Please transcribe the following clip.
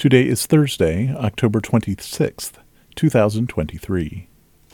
Today is Thursday, October 26th, 2023.